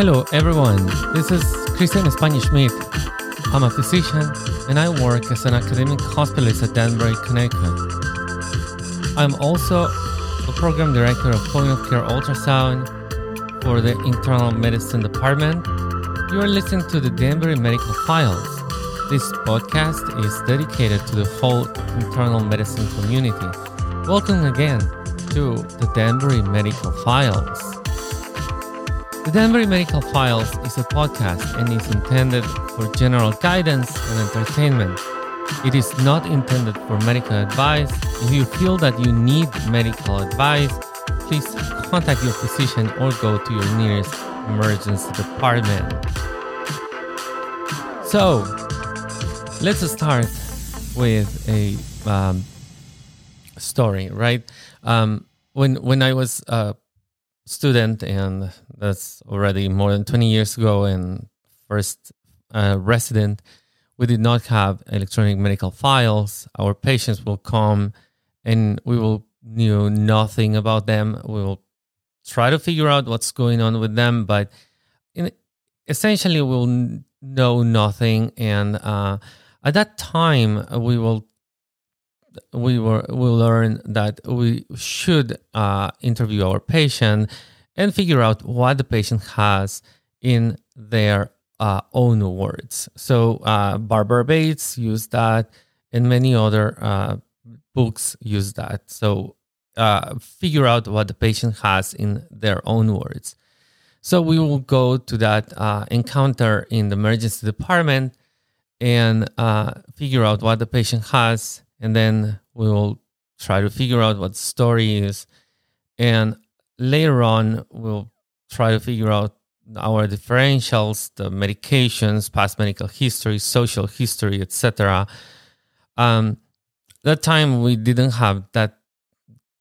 Hello, everyone. This is Christian Espana Schmidt. I'm a physician and I work as an academic hospitalist at Danbury, Connecticut. I'm also a program director of point of care ultrasound for the internal medicine department. You are listening to the Danbury Medical Files. This podcast is dedicated to the whole internal medicine community. Welcome again to the Danbury Medical Files. The Danbury Medical Files is a podcast and is intended for general guidance and entertainment. It is not intended for medical advice. If you feel that you need medical advice, please contact your physician or go to your nearest emergency department. So, let's start with a um, story, right? Um, when when I was a student, and that's already more than twenty years ago, and first uh, resident, we did not have electronic medical files. Our patients will come, and we will knew nothing about them. We will try to figure out what's going on with them, but in, essentially, we'll know nothing. And uh, at that time, we will we were will learn that we should uh, interview our patient and figure out what the patient has in their uh, own words. So uh, Barbara Bates used that, and many other uh, books use that. So uh, figure out what the patient has in their own words. So we will go to that uh, encounter in the emergency department and figure out what the patient has and then we will try to figure out what the story is and later on we'll try to figure out our differentials the medications past medical history social history etc um, that time we didn't have that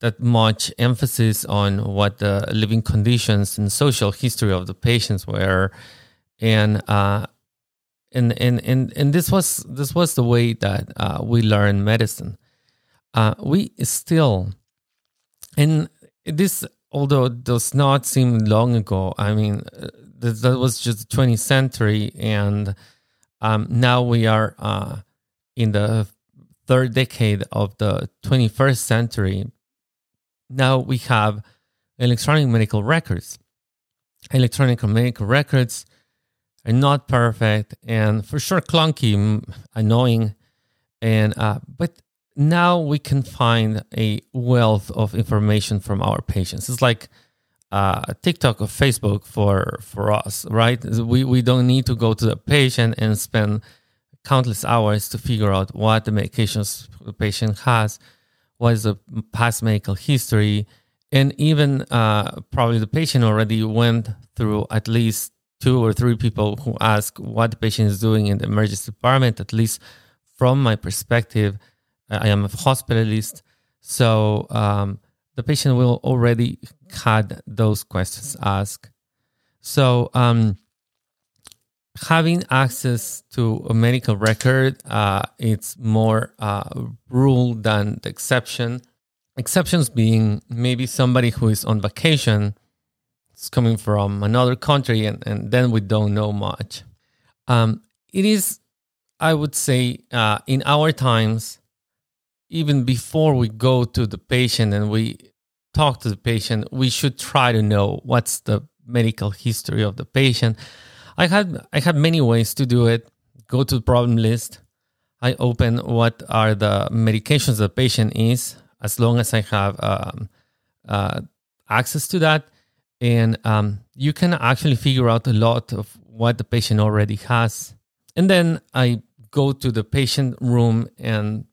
that much emphasis on what the living conditions and social history of the patients were and uh, and and and and this was this was the way that uh, we learn medicine. Uh, we still, and this although it does not seem long ago. I mean, uh, that, that was just the 20th century, and um, now we are uh, in the third decade of the 21st century. Now we have electronic medical records. Electronic medical records are not perfect and for sure clunky, annoying, and uh, but now we can find a wealth of information from our patients. It's like uh, TikTok or Facebook for for us, right? We we don't need to go to the patient and spend countless hours to figure out what the medications the patient has, what is the past medical history, and even uh, probably the patient already went through at least two or three people who ask what the patient is doing in the emergency department, at least from my perspective, I am a hospitalist. So um, the patient will already had those questions asked. So um, having access to a medical record, uh, it's more uh, rule than the exception. Exceptions being maybe somebody who is on vacation it's coming from another country, and, and then we don't know much. Um, it is, I would say, uh, in our times, even before we go to the patient and we talk to the patient, we should try to know what's the medical history of the patient. I had I had many ways to do it. Go to the problem list. I open what are the medications the patient is, as long as I have um, uh, access to that and um, you can actually figure out a lot of what the patient already has. And then I go to the patient room, and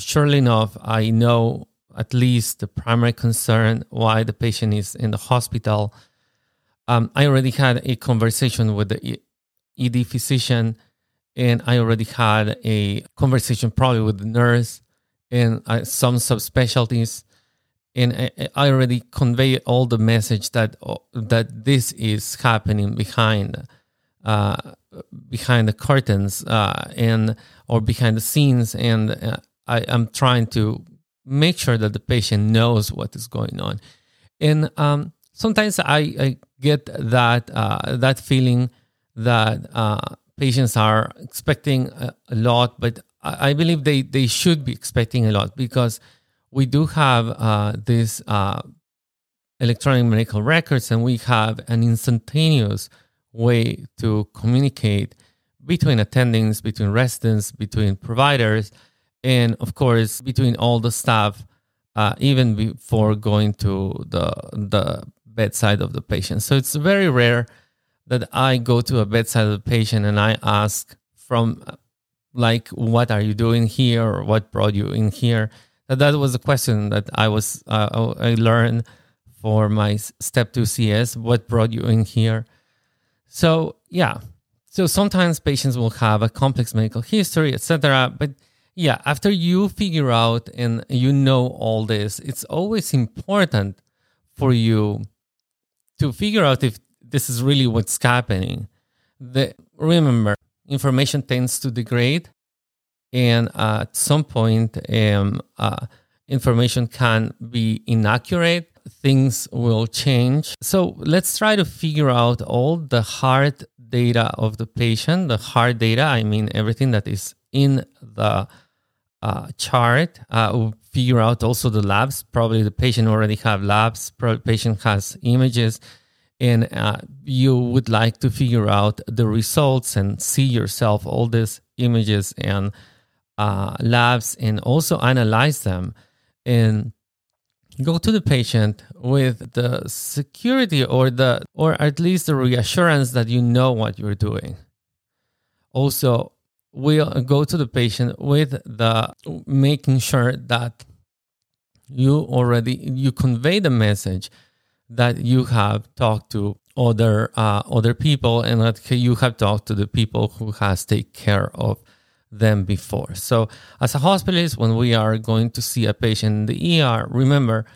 surely enough, I know at least the primary concern why the patient is in the hospital. Um, I already had a conversation with the ED physician, and I already had a conversation probably with the nurse and uh, some subspecialties and I already convey all the message that uh, that this is happening behind uh, behind the curtains uh, and or behind the scenes, and uh, I am trying to make sure that the patient knows what is going on. And um, sometimes I, I get that uh, that feeling that uh, patients are expecting a, a, lot, but I, I, believe they they should be expecting a lot because we do have uh, this uh, electronic medical records, and we have an instantaneous way to communicate between attendings, between residents, between providers, and of course between all the stuff uh, even before going to the the bedside of the patient. So it's very rare that I go to a bedside of the patient and I ask from like, what are you doing here or what brought you in here? That, was a question that I was uh, I learned for my step two CS. What brought you in here? So yeah, so sometimes patients will have a complex medical history, etc. But yeah, after you figure out and you know all this, it's always important for you to figure out if this is really what's happening. The, remember, information tends to degrade, and uh, at some point, um, uh, information can be inaccurate. Things will change. So let's try to figure out all the hard data of the patient. The hard data, I mean everything that is in the uh, chart. Uh, we'll figure out also the labs. Probably the patient already have labs. Probably patient has images, and uh, you would like to figure out the results and see yourself all these images and uh, labs, and also analyze them and go to the patient with the security or the or at least the reassurance that you know what you're doing also we'll go to the patient with the making sure that you already you convey the message that you have talked to other uh, other people and that you have talked to the people who has take care of them before. So as a hospitalist, when we are going to see a patient in the ER, remember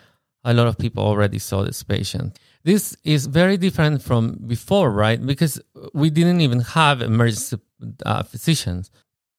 a lot of people already saw this patient. This is very different from before, right? Because we didn't even have emergency uh, physicians.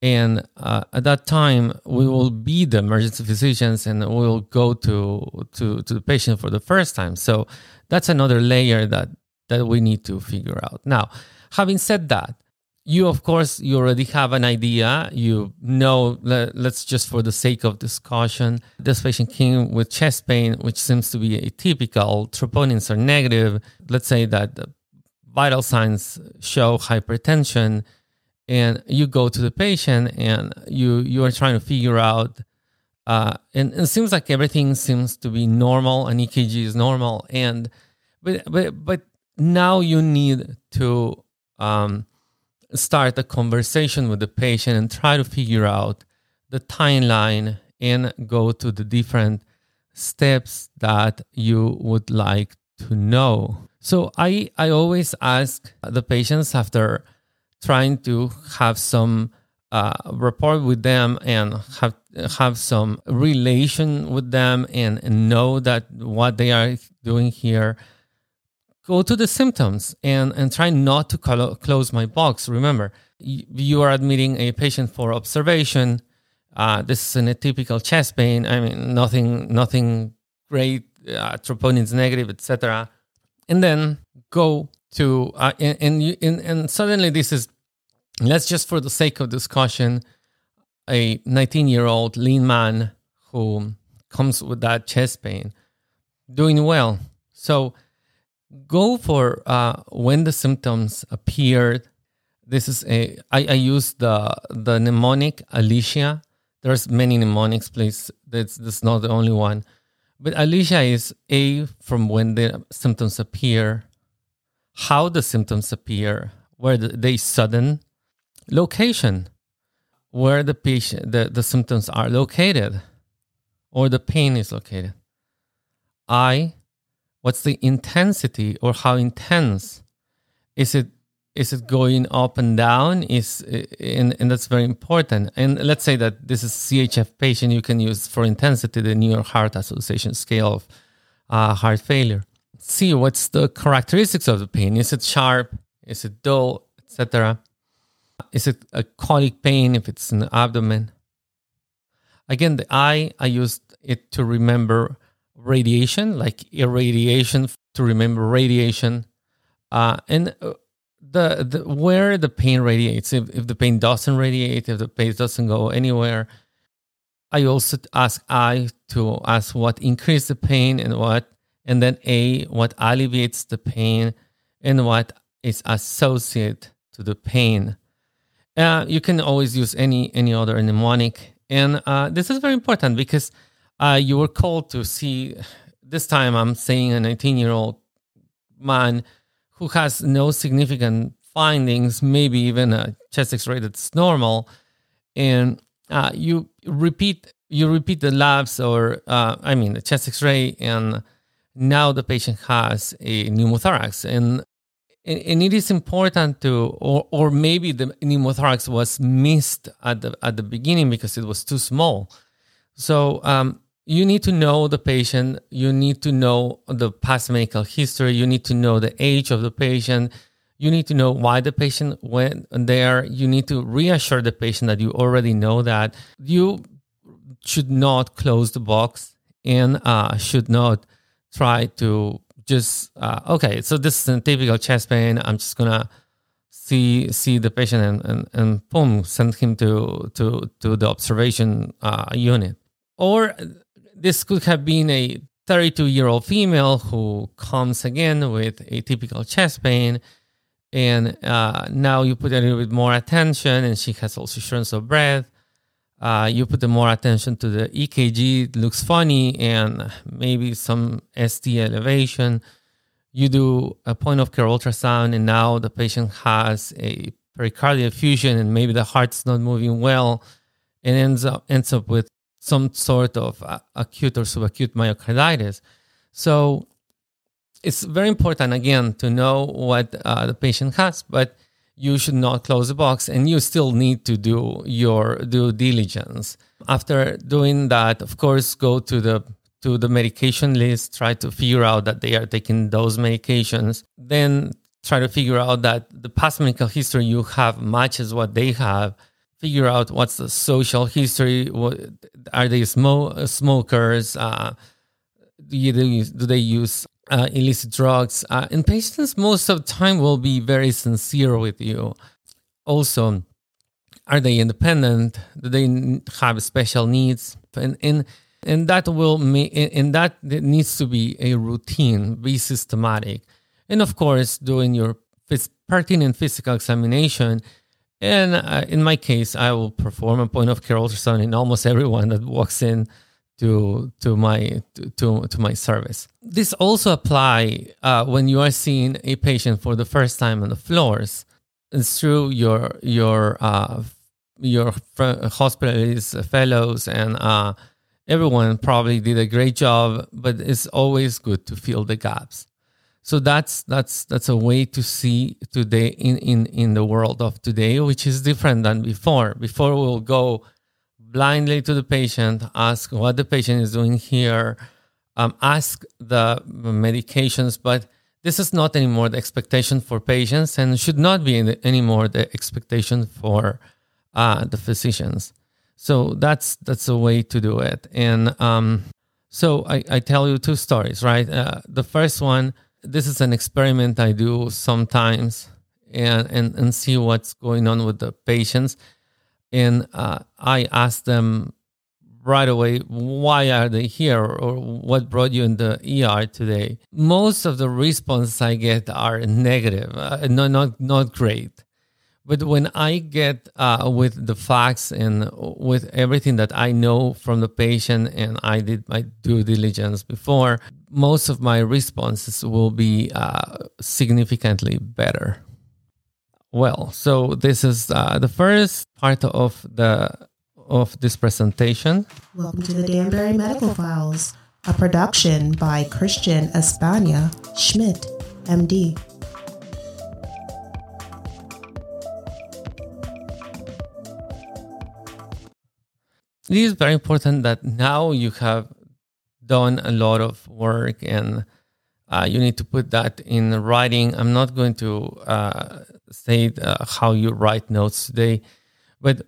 And uh, at that time, we will be the emergency physicians and we'll go to, to, to the patient for the first time. So that's another layer that, that we need to figure out. Now, having said that, you of course you already have an idea. You know let, us just for the sake of discussion this patient came with chest pain which seems to be atypical. Troponins are negative. Let's say that the vital signs show hypertension and you go to the patient and you you are trying to figure out uh, and, and it seems like everything seems to be normal and ekg is normal. And but but but now you need to um, start a conversation with the patient and try to figure out the timeline and go to the different steps that you would like to know. So I I always ask the patients after trying to have some uh, rapport with them and have have some relation with them and, and know that what they are doing here go to the symptoms and, and try not to clo- close my box. Remember, you are admitting a patient for observation. Uh, this is an atypical chest pain. I mean, nothing, nothing great. Uh, troponins negative, etc. And then go to uh, and and, you, and and suddenly this is let's just for the sake of discussion, a 19 year old lean man who comes with that chest pain, doing well. So go for uh, when the symptoms appeared. This is a I, I use the the mnemonic Alicia. There's many mnemonics, please. That's that's not the only one. But Alicia is A from when the symptoms appear, how the symptoms appear, where they sudden, location, where the patient the, the symptoms are located, or the pain is located. I what's the intensity or how intense? Is it is it going up and down? Is and, and that's very important. And let's say that this is chf patient you can use for intensity the new york heart association scale of uh, heart failure. See what's the characteristics of the pain? Is it sharp? Is it dull? Etc is it a colic pain if it's in the abdomen? Again the eye i used it to remember radiation, like irradiation to remember radiation. Uh, and uh, the, the where the pain radiates, if, if the pain doesn't radiate, if the pain doesn't go anywhere, I also ask I to ask what increases the pain and what, and then A, what alleviates the pain and what is associated to the pain. Uh, you can always use any any other mnemonic, and uh, this is very important because uh, you were called to see. This time, I'm saying a 19 year old man who has no significant findings, maybe even a chest X-ray that's normal, and uh, you repeat you repeat the labs or uh, I mean the chest X-ray, and now the patient has a pneumothorax, and and it is important to or or maybe the pneumothorax was missed at the at the beginning because it was too small. So um, you need to know the patient. You need to know the past medical history. You need to know the age of the patient. You need to know why the patient went there. You need to reassure the patient that you already know that. You should not close the box and uh, should not try to just uh, okay. So this is a typical chest pain. I'm just gonna see see the patient and and, and boom, send him to to to the observation uh, unit. Or this could have been a 32 year old female who comes again with a typical chest pain. And uh, now you put a little bit more attention and she has also shortness of breath. Uh, you put more attention to the ekg it looks funny and maybe some st elevation. You do a point of care ultrasound and now the patient has a pericardial effusion and maybe the heart's not moving well and ends up ends up with some sort of acute or subacute myocarditis so it's very important again to know what uh, the patient has, but you should not close the box and you still need to do your due diligence. After doing that, of course, go to the to the medication list, try to figure out that they are taking those medications, then try to figure out that the past medical history you have matches what they have. Figure out what's the social history. What, are they smoke, smokers? Uh, do, they, do they use uh, illicit drugs. Uh, and patients most of the time will be very sincere with you. Also, are they independent? Do they have special needs? And and and that will make and that needs to be a routine, be systematic, and of course, doing your pertinent physical examination. And uh, in my case, I will perform a point of care ultrasound in almost everyone that walks in to to my to to my service. This also apply uh, when you are seeing a patient for the first time on the floors. It's true. Your your uh, your hospitalists, fellows, and uh, everyone probably did a great job. But it's always good to fill the gaps. So that's that's that's a way to see today in in in the world of today, which is different than before. Before we'll go blindly to the patient, ask what the patient is doing here, um, ask the medications, but this is not anymore the expectation for patients and should not be anymore the expectation for uh, the physicians. So that's that's a way to do it. And um, so I, I, tell you two stories, right? Uh, the first one, this is an experiment I do sometimes and, and, and see what's going on with the patients and uh, I ask them right away, why are they here or what brought you in the ER today? Most of the responses I get are negative, uh, no, not, not great. But when I get uh, with the facts and with everything that I know from the patient and I did my due diligence before, most of my responses will be uh, significantly better well. So this is uh, the first part of the of this presentation. Welcome to the Danbury Medical Files, a production by Christian Espana Schmidt, MD. It is very important that now you have done a lot of work and uh, you need to put that in writing. I'm not going to uh, say uh, how you write notes today, but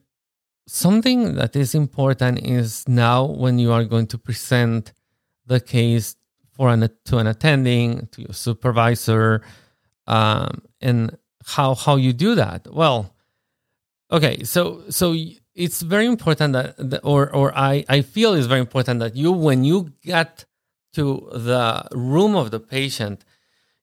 something that is important is now when you are going to present the case for an to an attending to your supervisor um, and how how you do that. Well, okay, so so it's very important that, or or I I feel it's very important that you when you get to the room of the patient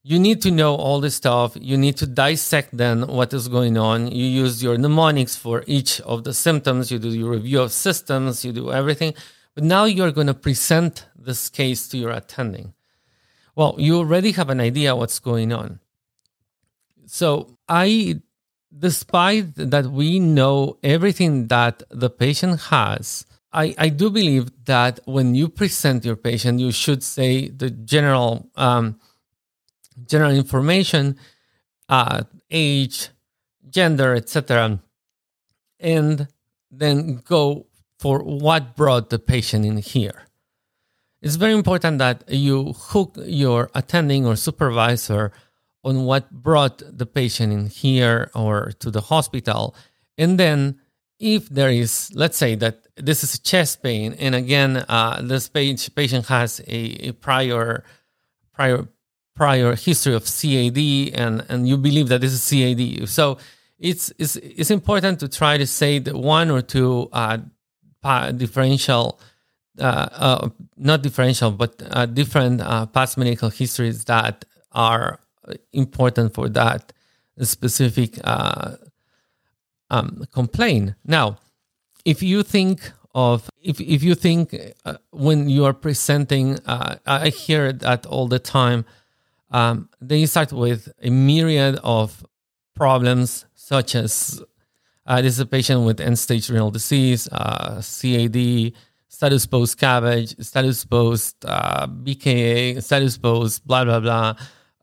you need to know all this stuff. You need to dissect then what is going on. You use your mnemonics for each of the symptoms. You do your review of systems. You do everything. But now you're going to present this case to your attending. Well, you already have an idea what's going on. So I, despite that we know everything that the patient has, I, I do believe that when you present your patient, you should say the general um, general information, uh, age, gender, etc., and then go for what brought the patient in here. It's very important that you hook your attending or supervisor on what brought the patient in here or to the hospital. And then, if there is, let's say that this is a chest pain, and again, uh, this patient has a, a prior prior prior history of CAD and, and you believe that this is CAD. So it's, it's, it's important to try to say that one or two uh, differential, uh, uh, not differential, but uh, different uh, past medical histories that are important for that specific uh, um, complaint. Now, if you think of if if you think uh, when you are presenting, uh, I hear that all the time. Um, you start with a myriad of problems, such as uh, this is a patient with end stage renal disease, uh, CAD, status post CABG, status post uh, BKA, status post blah, blah, blah,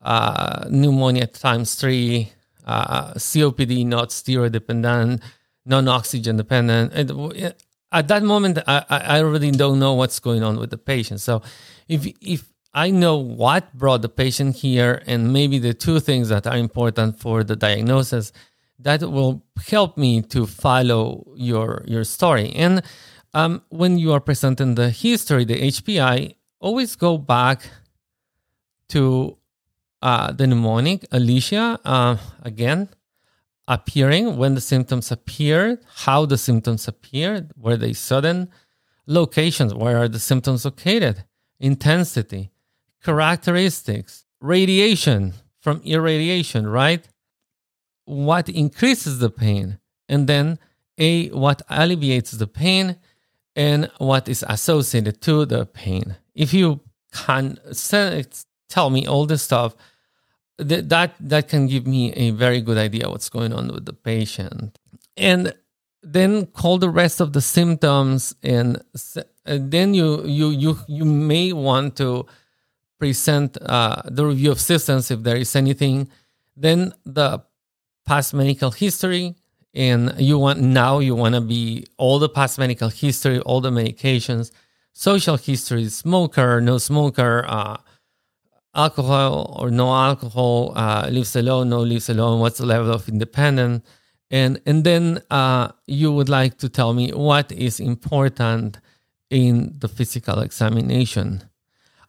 uh, pneumonia times three, uh, COPD not steroid dependent, non oxygen dependent. And uh, at that moment, I, I really don't know what's going on with the patient. So if, if I know what brought the patient here and maybe the two things that are important for the diagnosis that will help me to follow your your story. And um, when you are presenting the history, the HPI, always go back to uh, the mnemonic, Alicia, uh, again, appearing, when the symptoms appeared, how the symptoms appeared, were they sudden, locations, where are the symptoms located, intensity, characteristics, radiation from irradiation, right? What increases the pain, and then A, what alleviates the pain, and what is associated to the pain. If you can tell me all this stuff, that that can give me a very good idea what's going on with the patient. And then call the rest of the symptoms, and, and then you you you you may want to present uh, the review of systems if there is anything. Then the past medical history, and you want now you want to be all the past medical history, all the medications, social history, smoker, no smoker, uh, alcohol or no alcohol, uh, lives alone, no lives alone, what's the level of independence, and and then uh, you would like to tell me what is important in the physical examination.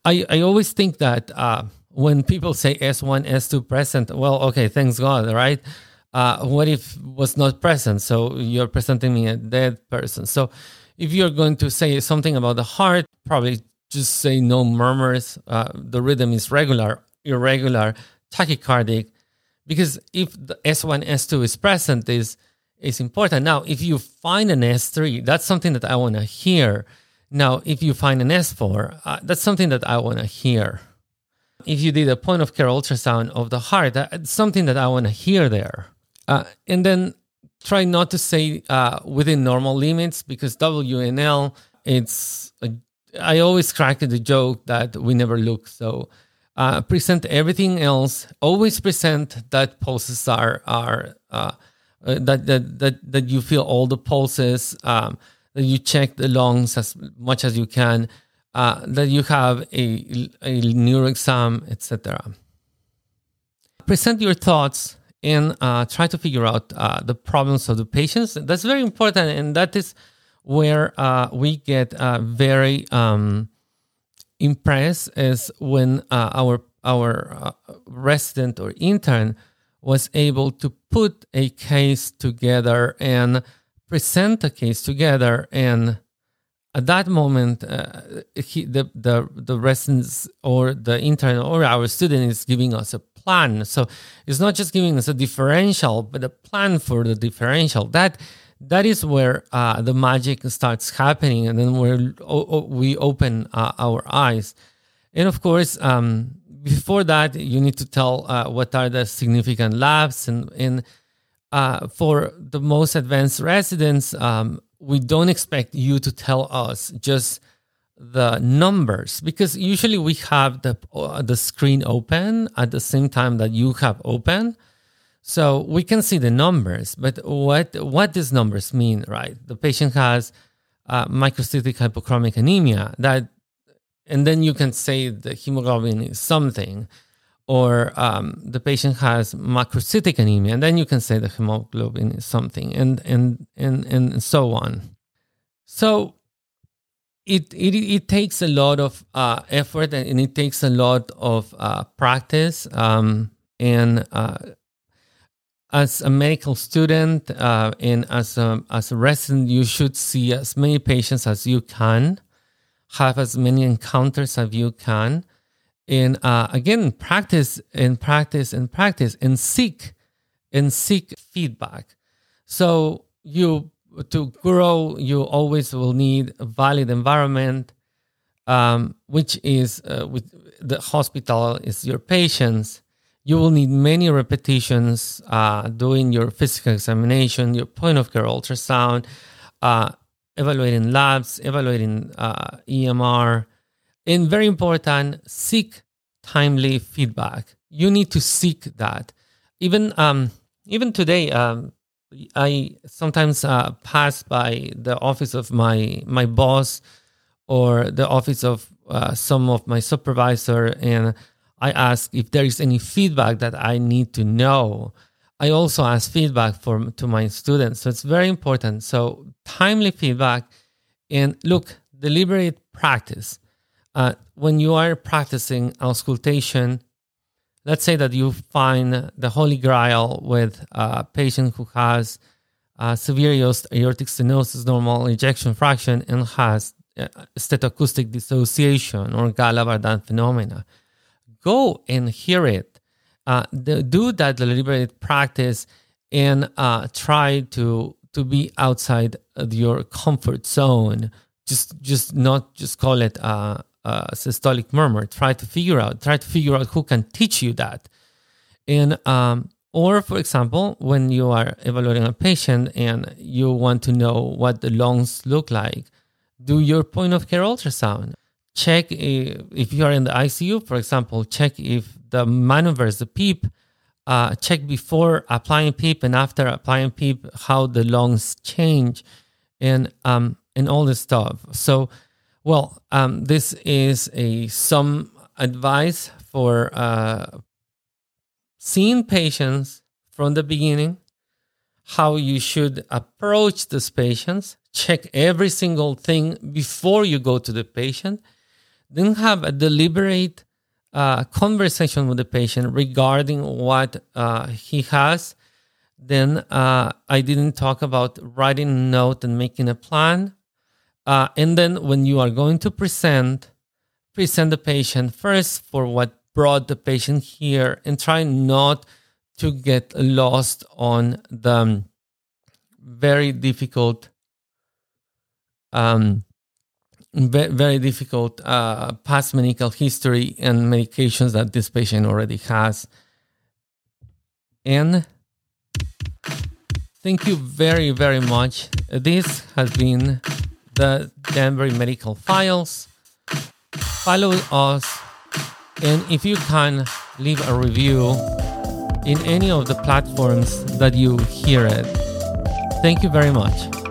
I, I always think that uh, when people say S1, S2 present, well, okay, thanks God, right? Uh, what if was not present? So you're presenting me a dead person. So if you're going to say something about the heart, probably just say no murmurs. Uh, the rhythm is regular, irregular, tachycardic, because if the S1, S2 is present, is is important. Now, if you find an S3, that's something that I want to hear now, if you find an S4, uh, that's something that I want to hear. If you did a point of care ultrasound of the heart, that's something that I want to hear there. Uh, and then try not to say uh, within normal limits because WNL, it's, a, I always crack the joke that we never look. So uh, present everything else. Always present that pulses are, are uh, uh, that, that, that, that you feel all the pulses. Um, that you check the lungs as much as you can, uh, that you have a, a neuro exam, etc. Present your thoughts and uh, try to figure out uh, the problems of the patients. That's very important, and that is where uh, we get uh, very um, impressed is when uh, our our uh, resident or intern was able to put a case together and present a case together. And at that moment uh, he, the, the the residents or the intern or our student is giving us a plan. So it's not just giving us a differential but a plan for the differential. That that is where uh, the magic starts happening and then where we open uh, our eyes and of course um, before that, you need to tell uh, what are the significant labs. And, and uh, for the most advanced residents, um, we don't expect you to tell us just the numbers because usually we have the uh, the screen open at the same time that you have open so we can see the numbers but what what these numbers mean right? The patient has uh, microcytic hypochromic anemia that and then you can say the hemoglobin is something or um, the patient has macrocytic anemia and then you can say the hemoglobin is something and and and, and so on. So it, it it takes a lot of uh, effort and it takes a lot of uh, practice um, and uh, as a medical student uh, and as a, as a resident you should see as many patients as you can have as many encounters as you can. And uh, again, practice and practice and practice and seek and seek feedback. So you to grow, you always will need a valid environment, um, which is uh, with the hospital is your patients. You will need many repetitions uh, doing your physical examination, your point of care ultrasound, uh, evaluating labs, evaluating uh, EMR, and very important, seek timely feedback. You need to seek that. Even um, even today, um, I sometimes uh, pass by the office of my my boss or the office of uh, some of my supervisor, and I ask if there is any feedback that I need to know. I also ask feedback for to my students. So it's very important. So timely feedback and look, deliberate practice. Uh, when you are practicing auscultation, let's say that you find the holy grail with a patient who has uh, severe aortic stenosis, normal ejection fraction, and has uh, statoacoustic dissociation or Gallavardin phenomena. Go and hear it uh, do that deliberate practice and uh, try to to be outside your comfort zone. Just just not just call it a, a systolic murmur. Try to figure out. Try to figure out who can teach you that. And um, or for example, when you are evaluating a patient and you want to know what the lungs look like, do your point of care ultrasound. Check if, if you are in the ICU, for example, check if the maneuvers, the PEEP, uh, check before applying PEEP and after applying PEEP how the lungs change and um, and all this stuff. So, well, um, this is a some advice for uh, seeing patients from the beginning, how you should approach these patients, check every single thing before you go to the patient, then have a deliberate uh, conversation with the patient regarding what uh, he has. Then uh, I didn't talk about writing a note and making a plan. Uh, and then when you are going to present, present the patient first for what brought the patient here and try not to get lost on the very difficult um, very difficult uh, past medical history and medications that this patient already has. And thank you very, very much. This has been the Danbury Medical Files. Follow us, and if you can, leave a review in any of the platforms that you hear it. Thank you very much.